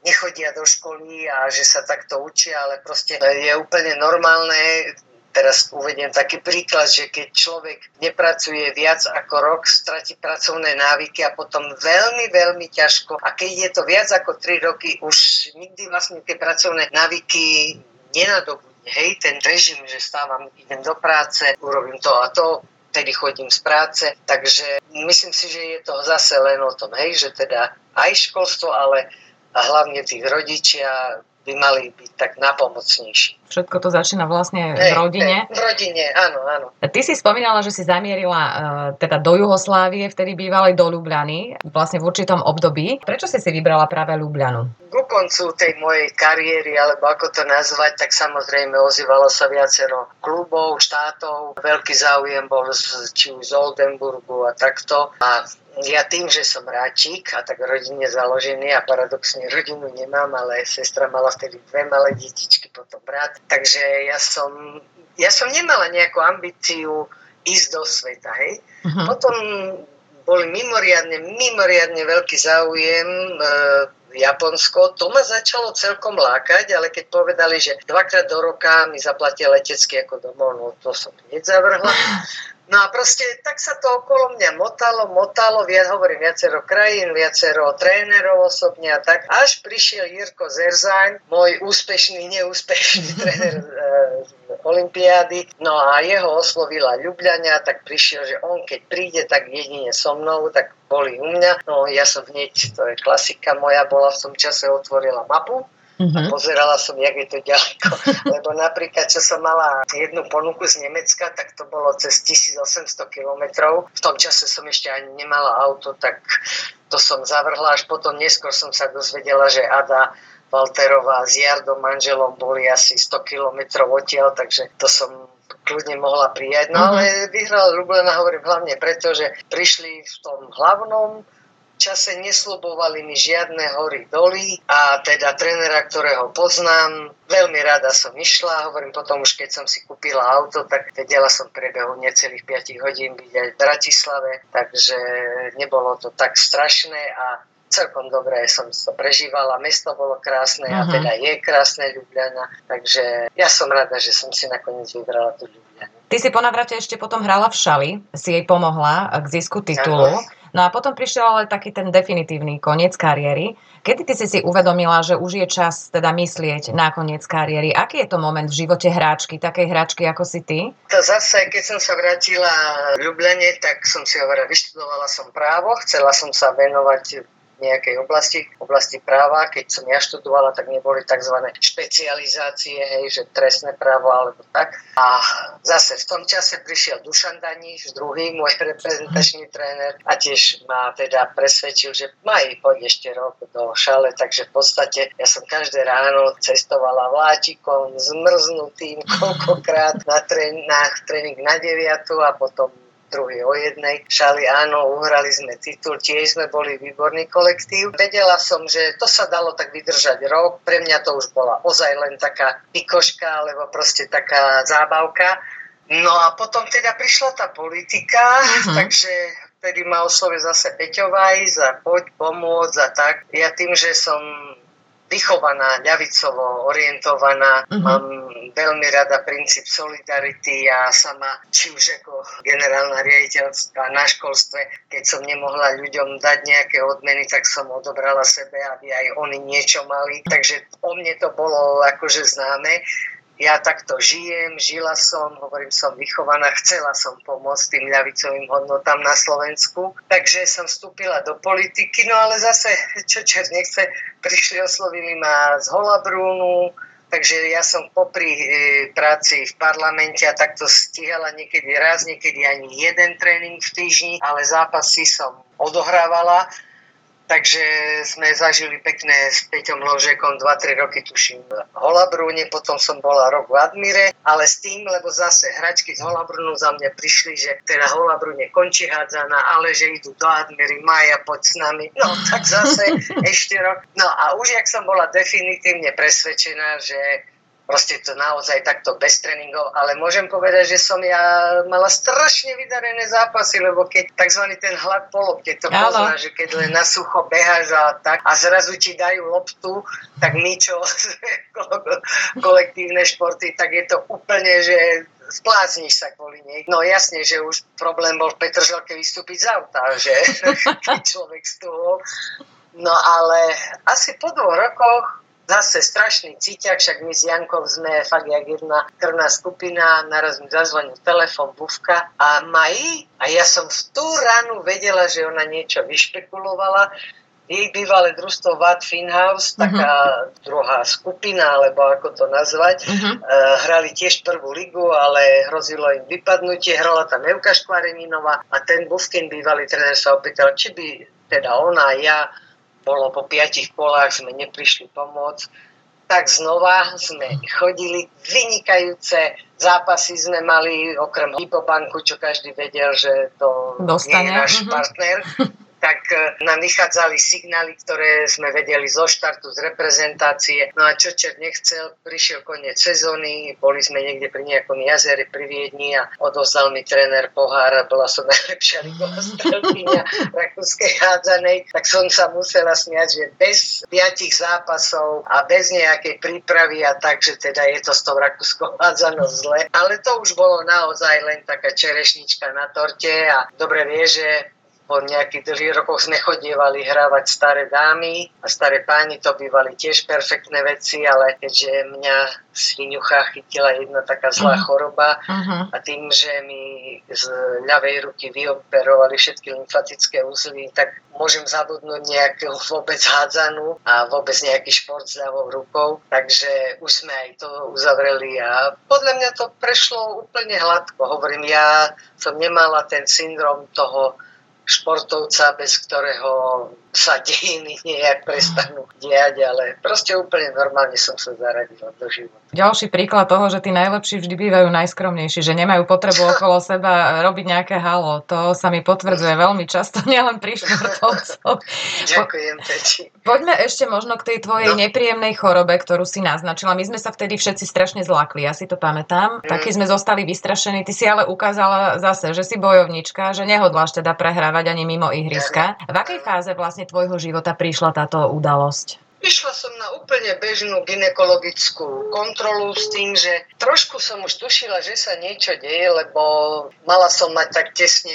nechodia do školy a že sa takto učia, ale proste je úplne normálne Teraz uvediem taký príklad, že keď človek nepracuje viac ako rok, stratí pracovné návyky a potom veľmi, veľmi ťažko. A keď je to viac ako 3 roky, už nikdy vlastne tie pracovné návyky nenadobudne. Hej, ten režim, že stávam, idem do práce, urobím to a to, tedy chodím z práce. Takže myslím si, že je to zase len o tom, hej, že teda aj školstvo, ale a hlavne tých rodičia by mali byť tak napomocnejší. Všetko to začína vlastne v rodine. Hej, v rodine, áno, áno. Ty si spomínala, že si zamierila uh, teda do Juhoslávie, vtedy bývalej do Ljubljany, vlastne v určitom období. Prečo si si vybrala práve Ljubljanu? Ku koncu tej mojej kariéry, alebo ako to nazvať, tak samozrejme ozývalo sa viacero klubov, štátov. Veľký záujem bol z, či už z Oldenburgu a takto. A ja tým, že som ráčik a tak rodine založený a paradoxne rodinu nemám, ale sestra mala vtedy dve malé detičky, potom brat. Takže ja som, ja som nemala nejakú ambíciu ísť do sveta, hej. Uh-huh. Potom boli mimoriadne, mimoriadne veľký záujem e, Japonsko, to ma začalo celkom lákať, ale keď povedali, že dvakrát do roka mi zaplatia letecky ako domov, no to som hneď zavrhla. No a proste tak sa to okolo mňa motalo, motalo, viac, hovorím viacero krajín, viacero trénerov osobne a tak. Až prišiel Jirko Zerzaň, môj úspešný, neúspešný tréner e, Olympiády. No a jeho oslovila Ljubľania, tak prišiel, že on keď príde, tak jedine so mnou, tak boli u mňa. No ja som hneď, to je klasika moja, bola v tom čase, otvorila mapu Uh-huh. A pozerala som, jak je to ďaleko. Lebo napríklad, čo som mala jednu ponuku z Nemecka, tak to bolo cez 1800 kilometrov. V tom čase som ešte ani nemala auto, tak to som zavrhla. Až potom neskôr som sa dozvedela, že Ada Walterová s Jardom manželom boli asi 100 kilometrov odtiaľ, takže to som kľudne mohla prijať. No uh-huh. ale vyhrala Lublena, hovorím hlavne preto, že prišli v tom hlavnom čase neslobovali mi žiadne hory doly a teda trénera, ktorého poznám, veľmi rada som išla, hovorím potom už keď som si kúpila auto, tak vedela som priebehu necelých 5 hodín byť aj v Bratislave, takže nebolo to tak strašné a celkom dobre som to prežívala, mesto bolo krásne uh-huh. a mhm. teda je krásne Ljubljana, takže ja som rada, že som si nakoniec vybrala tú Ljubljanu. Ty si po navrate ešte potom hrala v Šali, si jej pomohla k zisku titulu. Ano. No a potom prišiel ale taký ten definitívny koniec kariéry. Kedy ty si si uvedomila, že už je čas teda myslieť na koniec kariéry? Aký je to moment v živote hráčky, takej hráčky ako si ty? To zase, keď som sa vrátila v Ljubljane, tak som si hovorila, vyštudovala som právo, chcela som sa venovať nejakej oblasti, oblasti práva. Keď som ja študovala, tak neboli tzv. špecializácie, hej, že trestné právo alebo tak. A zase v tom čase prišiel Dušan Daníš, druhý môj reprezentačný tréner a tiež ma teda presvedčil, že maj poď ešte rok do šale, takže v podstate ja som každé ráno cestovala vláčikom, zmrznutým koľkokrát na, trén, na tréning na 9 a potom druhý o jednej. Šali áno, uhrali sme titul, tiež sme boli výborný kolektív. Vedela som, že to sa dalo tak vydržať rok. Pre mňa to už bola ozaj len taká pikoška, alebo proste taká zábavka. No a potom teda prišla tá politika, uh-huh. takže vtedy ma oslovil zase Peťovaj za poď pomôcť a tak. Ja tým, že som vychovaná, ľavicovo orientovaná. Uh-huh. Mám veľmi rada princíp solidarity a sama, či už ako generálna riaditeľská na školstve, keď som nemohla ľuďom dať nejaké odmeny, tak som odobrala sebe, aby aj oni niečo mali. Takže o mne to bolo akože známe ja takto žijem, žila som, hovorím, som vychovaná, chcela som pomôcť tým ľavicovým hodnotám na Slovensku. Takže som vstúpila do politiky, no ale zase, čo čer nechce, prišli, oslovili ma z Holabrúnu, takže ja som popri e, práci v parlamente a takto stíhala niekedy raz, niekedy ani jeden tréning v týždni, ale zápasy som odohrávala Takže sme zažili pekné s Peťom Ložekom 2-3 roky, tuším, v Holabrúne, potom som bola rok v Admire, ale s tým, lebo zase hračky z Holabrúnu za mňa prišli, že teda Holabrúne končí hádzaná, ale že idú do Admiry, Maja, poď s nami. No tak zase ešte rok. No a už jak som bola definitívne presvedčená, že proste to naozaj takto bez tréningov, ale môžem povedať, že som ja mala strašne vydarené zápasy, lebo keď tzv. ten hlad polop, keď to pozná, že keď len na sucho beháš a tak a zrazu ti dajú loptu, tak my čo kolektívne športy, tak je to úplne, že splácniš sa kvôli nej. No jasne, že už problém bol v Petržalke vystúpiť z auta, že človek toho. No ale asi po dvoch rokoch zase strašný cíťak, však my s Jankou sme fakt jak jedna krvná skupina, naraz mi zazvonil telefon, bufka a Mají, a ja som v tú ránu vedela, že ona niečo vyšpekulovala, jej bývalé družstvo Watt Finhouse, mhm. taká uh-huh. druhá skupina, alebo ako to nazvať, uh-huh. hrali tiež prvú ligu, ale hrozilo im vypadnutie, hrala tam Evka Škvareninová a ten Bufkin, bývalý tréner, sa opýtal, či by teda ona a ja, bolo po piatich kolách, sme neprišli pomôcť, tak znova sme chodili, vynikajúce zápasy sme mali, okrem Hypobanku, čo každý vedel, že to Dostane. nie je náš uh-huh. partner. tak e, nám vychádzali signály, ktoré sme vedeli zo štartu, z reprezentácie. No a čo čer nechcel, prišiel koniec sezóny, boli sme niekde pri nejakom jazere pri Viedni a odozdal mi tréner pohár bola som najlepšia ligová strelkynia rakúskej hádzanej, tak som sa musela smiať, že bez piatich zápasov a bez nejakej prípravy a tak, že teda je to s tou rakúskou hádzanou zle. Ale to už bolo naozaj len taká čerešnička na torte a dobre vie, že po nejakých dlhých rokoch sme chodievali hrávať staré dámy a staré páni, to bývali tiež perfektné veci, ale keďže mňa sviňucha chytila jedna taká zlá uh-huh. choroba uh-huh. a tým, že mi z ľavej ruky vyoperovali všetky lymfatické uzly, tak môžem zabudnúť nejakú vôbec hádzanú a vôbec nejaký šport s ľavou rukou. Takže už sme aj to uzavreli a podľa mňa to prešlo úplne hladko. Hovorím, ja som nemala ten syndrom toho športovca, bez ktorého sa dejiny nejak prestanú diať, ale proste úplne normálne som sa zaradila do života. Ďalší príklad toho, že tí najlepší vždy bývajú najskromnejší, že nemajú potrebu okolo seba robiť nejaké halo. To sa mi potvrdzuje veľmi často, nielen pri športovcoch. Ďakujem, Peči. Poďme ešte možno k tej tvojej no. nepríjemnej chorobe, ktorú si naznačila. My sme sa vtedy všetci strašne zlakli, ja si to pamätám. Mm. Takí sme zostali vystrašení. Ty si ale ukázala zase, že si bojovnička, že nehodláš teda prehrávať ani mimo ihriska. V akej fáze vlastne tvojho života prišla táto udalosť? Išla som na úplne bežnú ginekologickú kontrolu s tým, že trošku som už tušila, že sa niečo deje, lebo mala som mať tak tesne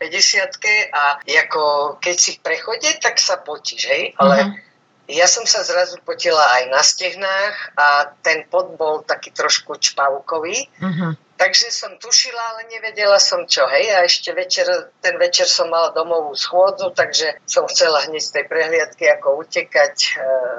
50 e, a ako keď si v prechode, tak sa potíš, hej? Ale uh-huh. Ja som sa zrazu potila aj na stehnách a ten pod bol taký trošku čpavkový. Uh-huh. Takže som tušila, ale nevedela som čo. Hej, a ešte večer, ten večer som mala domovú schôdzu, takže som chcela hneď z tej prehliadky ako utekať e,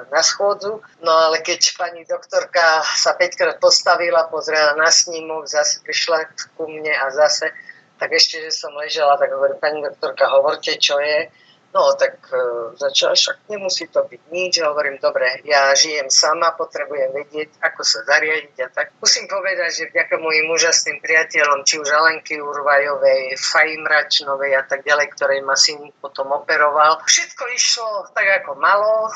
na schôdzu. No ale keď pani doktorka sa 5 krát postavila, pozrela na snímok, zase prišla ku mne a zase, tak ešte, že som ležela, tak hovorím, pani doktorka, hovorte, čo je. No, tak e, začala, však nemusí to byť nič. Hovorím, dobre, ja žijem sama, potrebujem vedieť, ako sa zariadiť a tak. Musím povedať, že vďaka mojim úžasným priateľom, či už Alenky Urvajovej, Fajmračnovej a tak ďalej, ktorej ma syn potom operoval, všetko išlo tak, ako malo.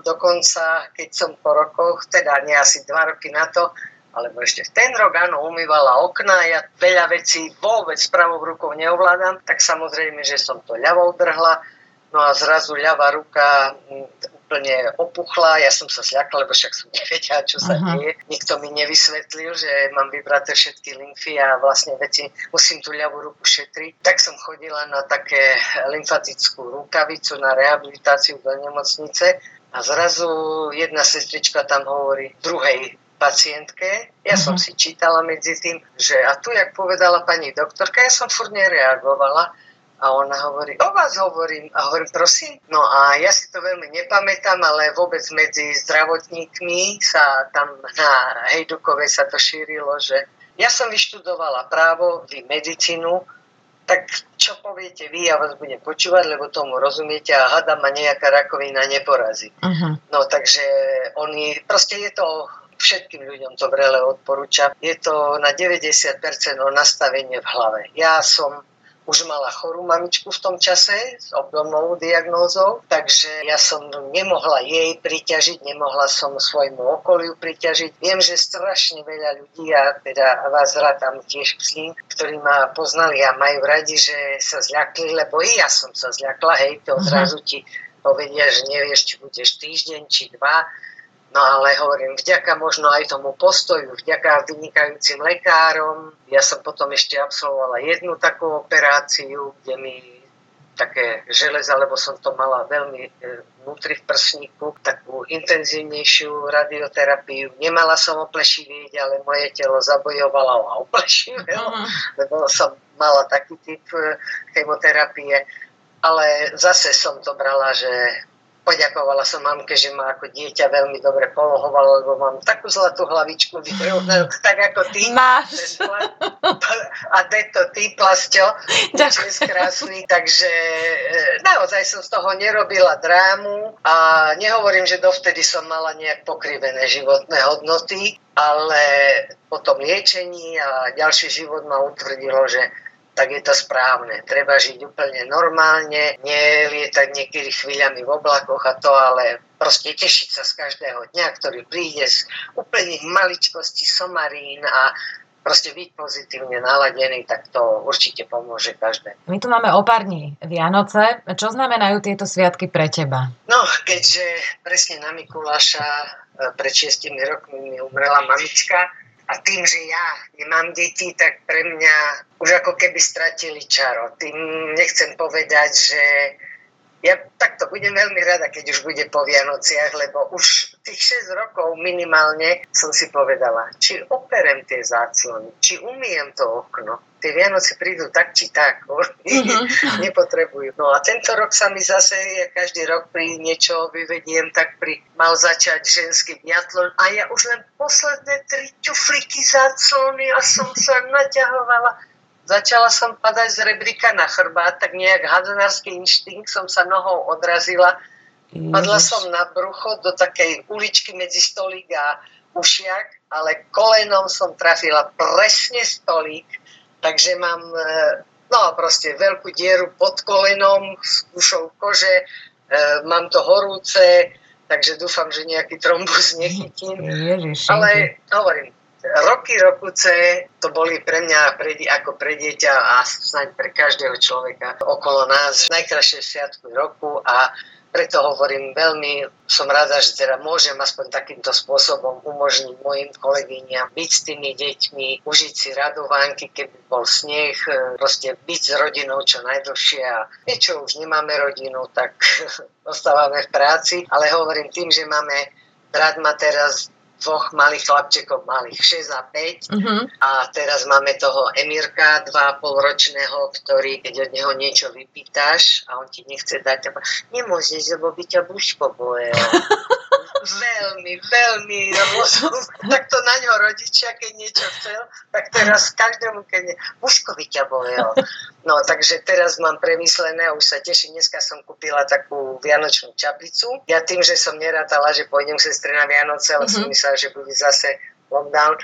Dokonca, keď som po rokoch, teda nie asi dva roky na to, alebo ešte v ten rok, áno, umývala okna, ja veľa vecí vôbec pravou rukou neovládam, tak samozrejme, že som to ľavou drhla No a zrazu ľavá ruka mm, úplne opuchla, ja som sa zľakla, lebo však som nevedela, čo sa uh-huh. deje. Nikto mi nevysvetlil, že mám vybraté všetky lymfy a vlastne veci musím tú ľavú ruku šetriť. Tak som chodila na také lymfatickú rukavicu na rehabilitáciu do nemocnice a zrazu jedna sestrička tam hovorí druhej pacientke. Ja uh-huh. som si čítala medzi tým, že a tu, jak povedala pani doktorka, ja som furt nereagovala a ona hovorí, o vás hovorím. A hovorím, prosím. No a ja si to veľmi nepamätám, ale vôbec medzi zdravotníkmi sa tam na Hejdukovej sa to šírilo, že ja som vyštudovala právo, vy medicínu, tak čo poviete vy, ja vás budem počúvať, lebo tomu rozumiete a hada ma nejaká rakovina neporazí. Uh-huh. No takže oni, proste je to všetkým ľuďom to vrele odporúčam. Je to na 90% o nastavenie v hlave. Ja som už mala chorú mamičku v tom čase s obdobnou diagnózou, takže ja som nemohla jej priťažiť, nemohla som svojmu okoliu priťažiť. Viem, že strašne veľa ľudí, a teda vás tam tiež k ním, ktorí ma poznali a majú radi, že sa zľakli, lebo i ja som sa zľakla, hej, to mhm. odrazu ti povedia, že nevieš, či budeš týždeň, či dva, No ale hovorím, vďaka možno aj tomu postoju, vďaka vynikajúcim lekárom. Ja som potom ešte absolvovala jednu takú operáciu, kde mi také železa, lebo som to mala veľmi e, vnútri v prsníku, takú intenzívnejšiu radioterapiu. Nemala som oplešivieť, ale moje telo zabojovalo a oplešivelo, lebo som mala taký typ e, chemoterapie. Ale zase som to brala, že poďakovala som mamke, že ma ako dieťa veľmi dobre polohovalo, lebo mám takú zlatú hlavičku tak ako ty. Máš. A to ty, Plasťo, je krásny, takže e, naozaj som z toho nerobila drámu a nehovorím, že dovtedy som mala nejak pokrivené životné hodnoty, ale po tom liečení a ďalší život ma utvrdilo, že tak je to správne. Treba žiť úplne normálne, nelietať niekedy chvíľami v oblakoch a to, ale proste tešiť sa z každého dňa, ktorý príde z úplných maličkostí somarín a proste byť pozitívne naladený, tak to určite pomôže každému. My tu máme o pár dní Vianoce. Čo znamenajú tieto sviatky pre teba? No, keďže presne na Mikuláša e, pred šiestimi rokmi mi umrela mamička, a tým, že ja nemám deti, tak pre mňa už ako keby stratili čaro. Tým nechcem povedať, že ja takto budem veľmi rada, keď už bude po Vianociach, lebo už tých 6 rokov minimálne som si povedala, či operem tie záclony, či umiem to okno, tie Vianoce prídu tak či tak, mm-hmm. nepotrebujú. No a tento rok sa mi zase, ja každý rok pri niečo vyvediem, tak pri, mal začať ženský biatlon a ja už len posledné tri ťufliky záclony a som sa naťahovala. Začala som padať z rebrika na chrbát, tak nejak hadzonársky inštinkt som sa nohou odrazila. Padla som na brucho do takej uličky medzi stolík a ušiak, ale kolenom som trafila presne stolík Takže mám e, no proste veľkú dieru pod kolenom s ušou kože, e, mám to horúce, takže dúfam, že nejaký trombus nechytím. Ježiš, Ale hovorím, roky, rokuce to boli pre mňa pre, ako pre dieťa a snáď pre každého človeka okolo nás najkrajšie sviatky roku a preto hovorím, veľmi som rada, že teda môžem aspoň takýmto spôsobom umožniť mojim kolegyňam byť s tými deťmi, užiť si radovánky, keby bol sneh, e, proste byť s rodinou čo najdlhšie a niečo už nemáme rodinu, tak ostávame v práci, ale hovorím tým, že máme brat ma teraz dvoch malých chlapčekov, malých 6 a 5 uh-huh. Mhm. a teraz máme toho Emirka 2,5 ročného, ktorý keď od neho niečo vypýtaš a on ti nechce dať, nemôžeš, lebo by ťa buško bojel. veľmi, veľmi tak to na ňo rodičia, keď niečo chcel, tak teraz každému, keď ne, mužkovi ťa bojel. No, takže teraz mám premyslené už sa teším. Dneska som kúpila takú vianočnú čapicu. Ja tým, že som nerátala, že pôjdem sestre na Vianoce, ale mm-hmm. som myslela, že bude zase lockdown,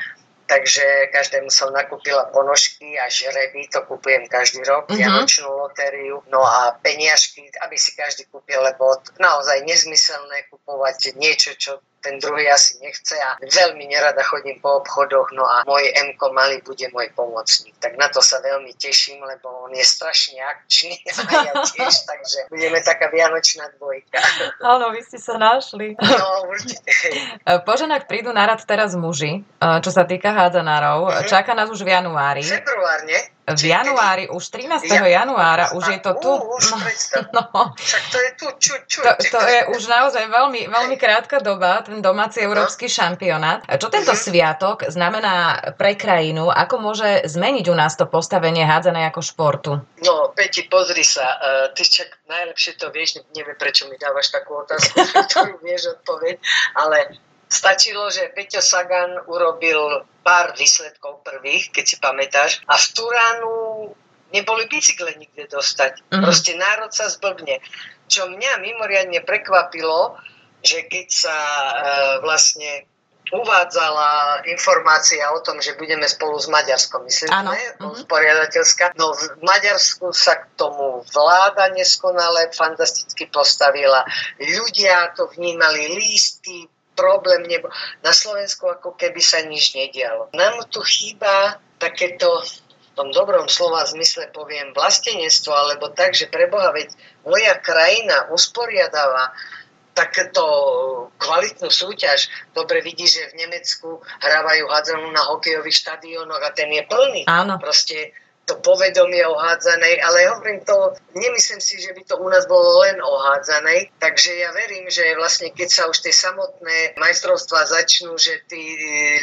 takže každému som nakúpila ponožky a žreby, to kúpujem každý rok, mm-hmm. vianočnú lotériu, no a peniažky, aby si každý kúpil, lebo naozaj nezmyselné kupovať niečo, čo ten druhý asi nechce a veľmi nerada chodím po obchodoch, no a môj m malý bude môj pomocník. Tak na to sa veľmi teším, lebo on je strašne akčný a ja tiež, takže budeme taká vianočná dvojka. Áno, vy ste sa našli. No, určite. Po ženách prídu na rad teraz muži, čo sa týka hádzanárov. Uh-huh. Čaká nás už v januári. Február, nie? V januári, už 13. Ja, januára, už je to tu. Už no, no. Však to je tu, ču, ču, to, to je už naozaj veľmi, veľmi krátka doba, ten domáci európsky no. šampionát. Čo tento uh-huh. sviatok znamená pre krajinu? Ako môže zmeniť u nás to postavenie hádzané ako športu? No, Peti, pozri sa, uh, ty čak najlepšie to vieš, neviem, prečo mi dávaš takú otázku, ktorú vieš odpovedť, ale Stačilo, že Peťo Sagan urobil pár výsledkov prvých, keď si pamätáš, a v Turánu neboli bicykle nikde dostať. Mm-hmm. Proste národ sa zblbne. Čo mňa mimoriadne prekvapilo, že keď sa e, vlastne uvádzala informácia o tom, že budeme spolu s Maďarskom, myslím, ano. ne? Mm-hmm. No v Maďarsku sa k tomu vláda neskonale fantasticky postavila. Ľudia to vnímali lístky, problém nebol. Na Slovensku ako keby sa nič nedialo. Nám tu chýba takéto v tom dobrom slova zmysle poviem vlastenectvo, alebo tak, že preboha, veď moja krajina usporiadáva takéto kvalitnú súťaž. Dobre vidí, že v Nemecku hrávajú hádzanú na hokejových štadiónoch a ten je plný. Áno. Proste to povedomie o hádzanej, ale hovorím to, nemyslím si, že by to u nás bolo len o hádzanej, takže ja verím, že vlastne keď sa už tie samotné majstrovstvá začnú, že tí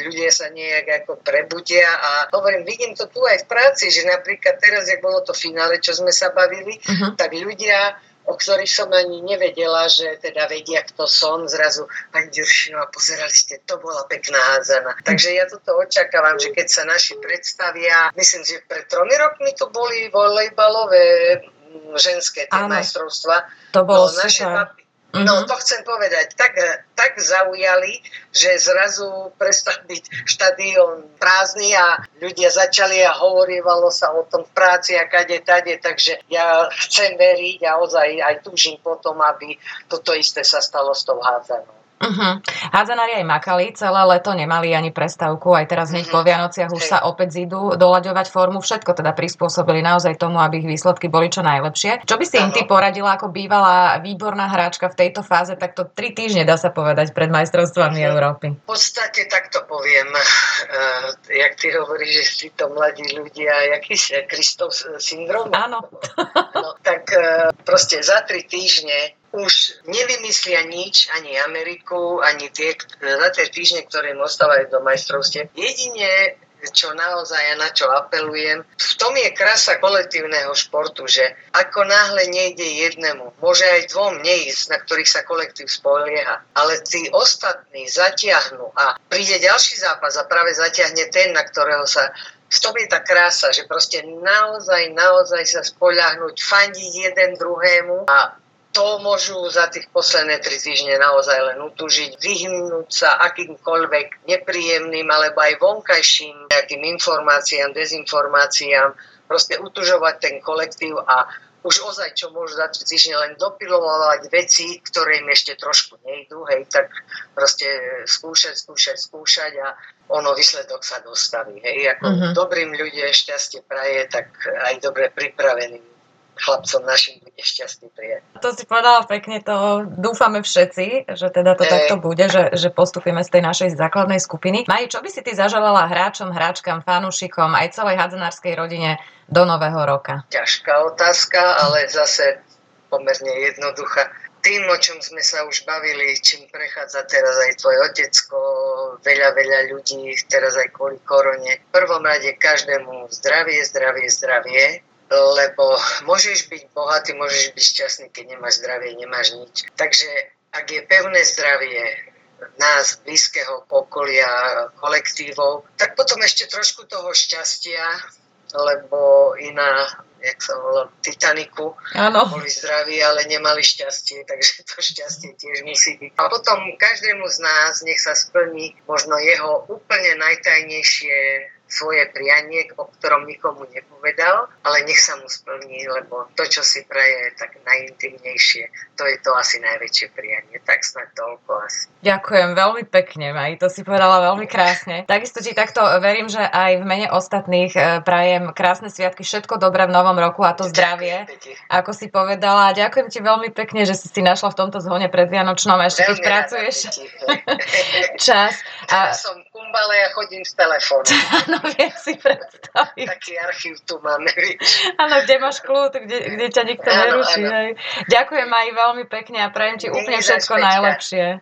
ľudia sa nejak ako prebudia a hovorím, vidím to tu aj v práci, že napríklad teraz, jak bolo to finále, čo sme sa bavili, uh-huh. tak ľudia o ktorých som ani nevedela, že teda vedia, kto som. Zrazu, pani Ďuršinová, pozerali ste, to bola pekná hádzana. Takže ja toto očakávam, že keď sa naši predstavia, myslím, že pred tromi rokmi tu boli volejbalové mm, ženské tie majstrovstva. To bolo no, naše super. No to chcem povedať, tak, tak zaujali, že zrazu prestal byť štadión prázdny a ľudia začali a hovorívalo sa o tom v práci a kade tade, takže ja chcem veriť a ozaj aj túžim potom, aby toto isté sa stalo s tou hádzanou. Uh-huh. Hádzanári aj makali, celé leto nemali ani prestávku, aj teraz hneď uh-huh. po Vianociach už sa opäť zídu doľaďovať formu, všetko teda prispôsobili naozaj tomu, aby ich výsledky boli čo najlepšie. Čo by si im ty poradila ako bývalá výborná hráčka v tejto fáze, takto tri týždne dá sa povedať pred majstrovstvami uh-huh. Európy? V podstate takto poviem, uh, jak ty hovoríš, že si to mladí ľudia, jaký si Kristov syndrom? Áno. no, tak uh, proste za tri týždne už nevymyslia nič, ani Ameriku, ani tie, za tie týždne, ktoré im ostávajú do majstrovstiev. Jedine, čo naozaj ja na čo apelujem, v tom je krása kolektívneho športu, že ako náhle nejde jednému, môže aj dvom neísť, na ktorých sa kolektív spolieha, ale tí ostatní zatiahnu a príde ďalší zápas a práve zatiahne ten, na ktorého sa v tom je tá krása, že proste naozaj, naozaj sa spoľahnúť, fandiť jeden druhému a to môžu za tých posledné tri týždne naozaj len utužiť, vyhnúť sa akýmkoľvek nepríjemným alebo aj vonkajším nejakým informáciám, dezinformáciám, proste utužovať ten kolektív a už ozaj, čo môžu za tri týždne len dopilovať veci, ktoré im ešte trošku nejdú, hej, tak proste skúšať, skúšať, skúšať a ono výsledok sa dostaví. Hej, ako uh-huh. dobrým ľudia šťastie praje, tak aj dobre pripraveným chlapcom našim bude šťastný prijať. To si povedala pekne, to dúfame všetci, že teda to hey. takto bude, že, že postupíme z tej našej základnej skupiny. Maj, čo by si ty zaželala hráčom, hráčkam, fanúšikom, aj celej hadzanárskej rodine do nového roka? Ťažká otázka, ale zase pomerne jednoduchá. Tým, o čom sme sa už bavili, čím prechádza teraz aj tvoj otecko, veľa, veľa ľudí, teraz aj kvôli korone. V prvom rade každému zdravie, zdravie, zdravie lebo môžeš byť bohatý, môžeš byť šťastný, keď nemáš zdravie, nemáš nič. Takže ak je pevné zdravie nás, blízkeho okolia, kolektívov, tak potom ešte trošku toho šťastia, lebo iná, jak sa volá, Titaniku, ano. boli zdraví, ale nemali šťastie, takže to šťastie tiež musí byť. A potom každému z nás nech sa splní možno jeho úplne najtajnejšie svoje prianie, o ktorom nikomu nepovedal, ale nech sa mu splní, lebo to, čo si praje, tak najintimnejšie, to je to asi najväčšie prianie. Tak snad toľko asi. Ďakujem veľmi pekne, Maj, to si povedala veľmi krásne. Takisto ti takto verím, že aj v mene ostatných e, prajem krásne sviatky, všetko dobré v novom roku a to zdravie, ako si povedala. Ďakujem ti veľmi pekne, že si si našla v tomto zhone predvianočnom, ešte keď pracuješ čas. A... Ja som kumbale a chodím s telefónom. Áno, viem si predstaviť. Taký archív tu máme, Áno, kde máš kľúč, kde, kde ťa nikto neruší. Ďakujem aj veľmi pekne a prajem ti úplne všetko najlepšie.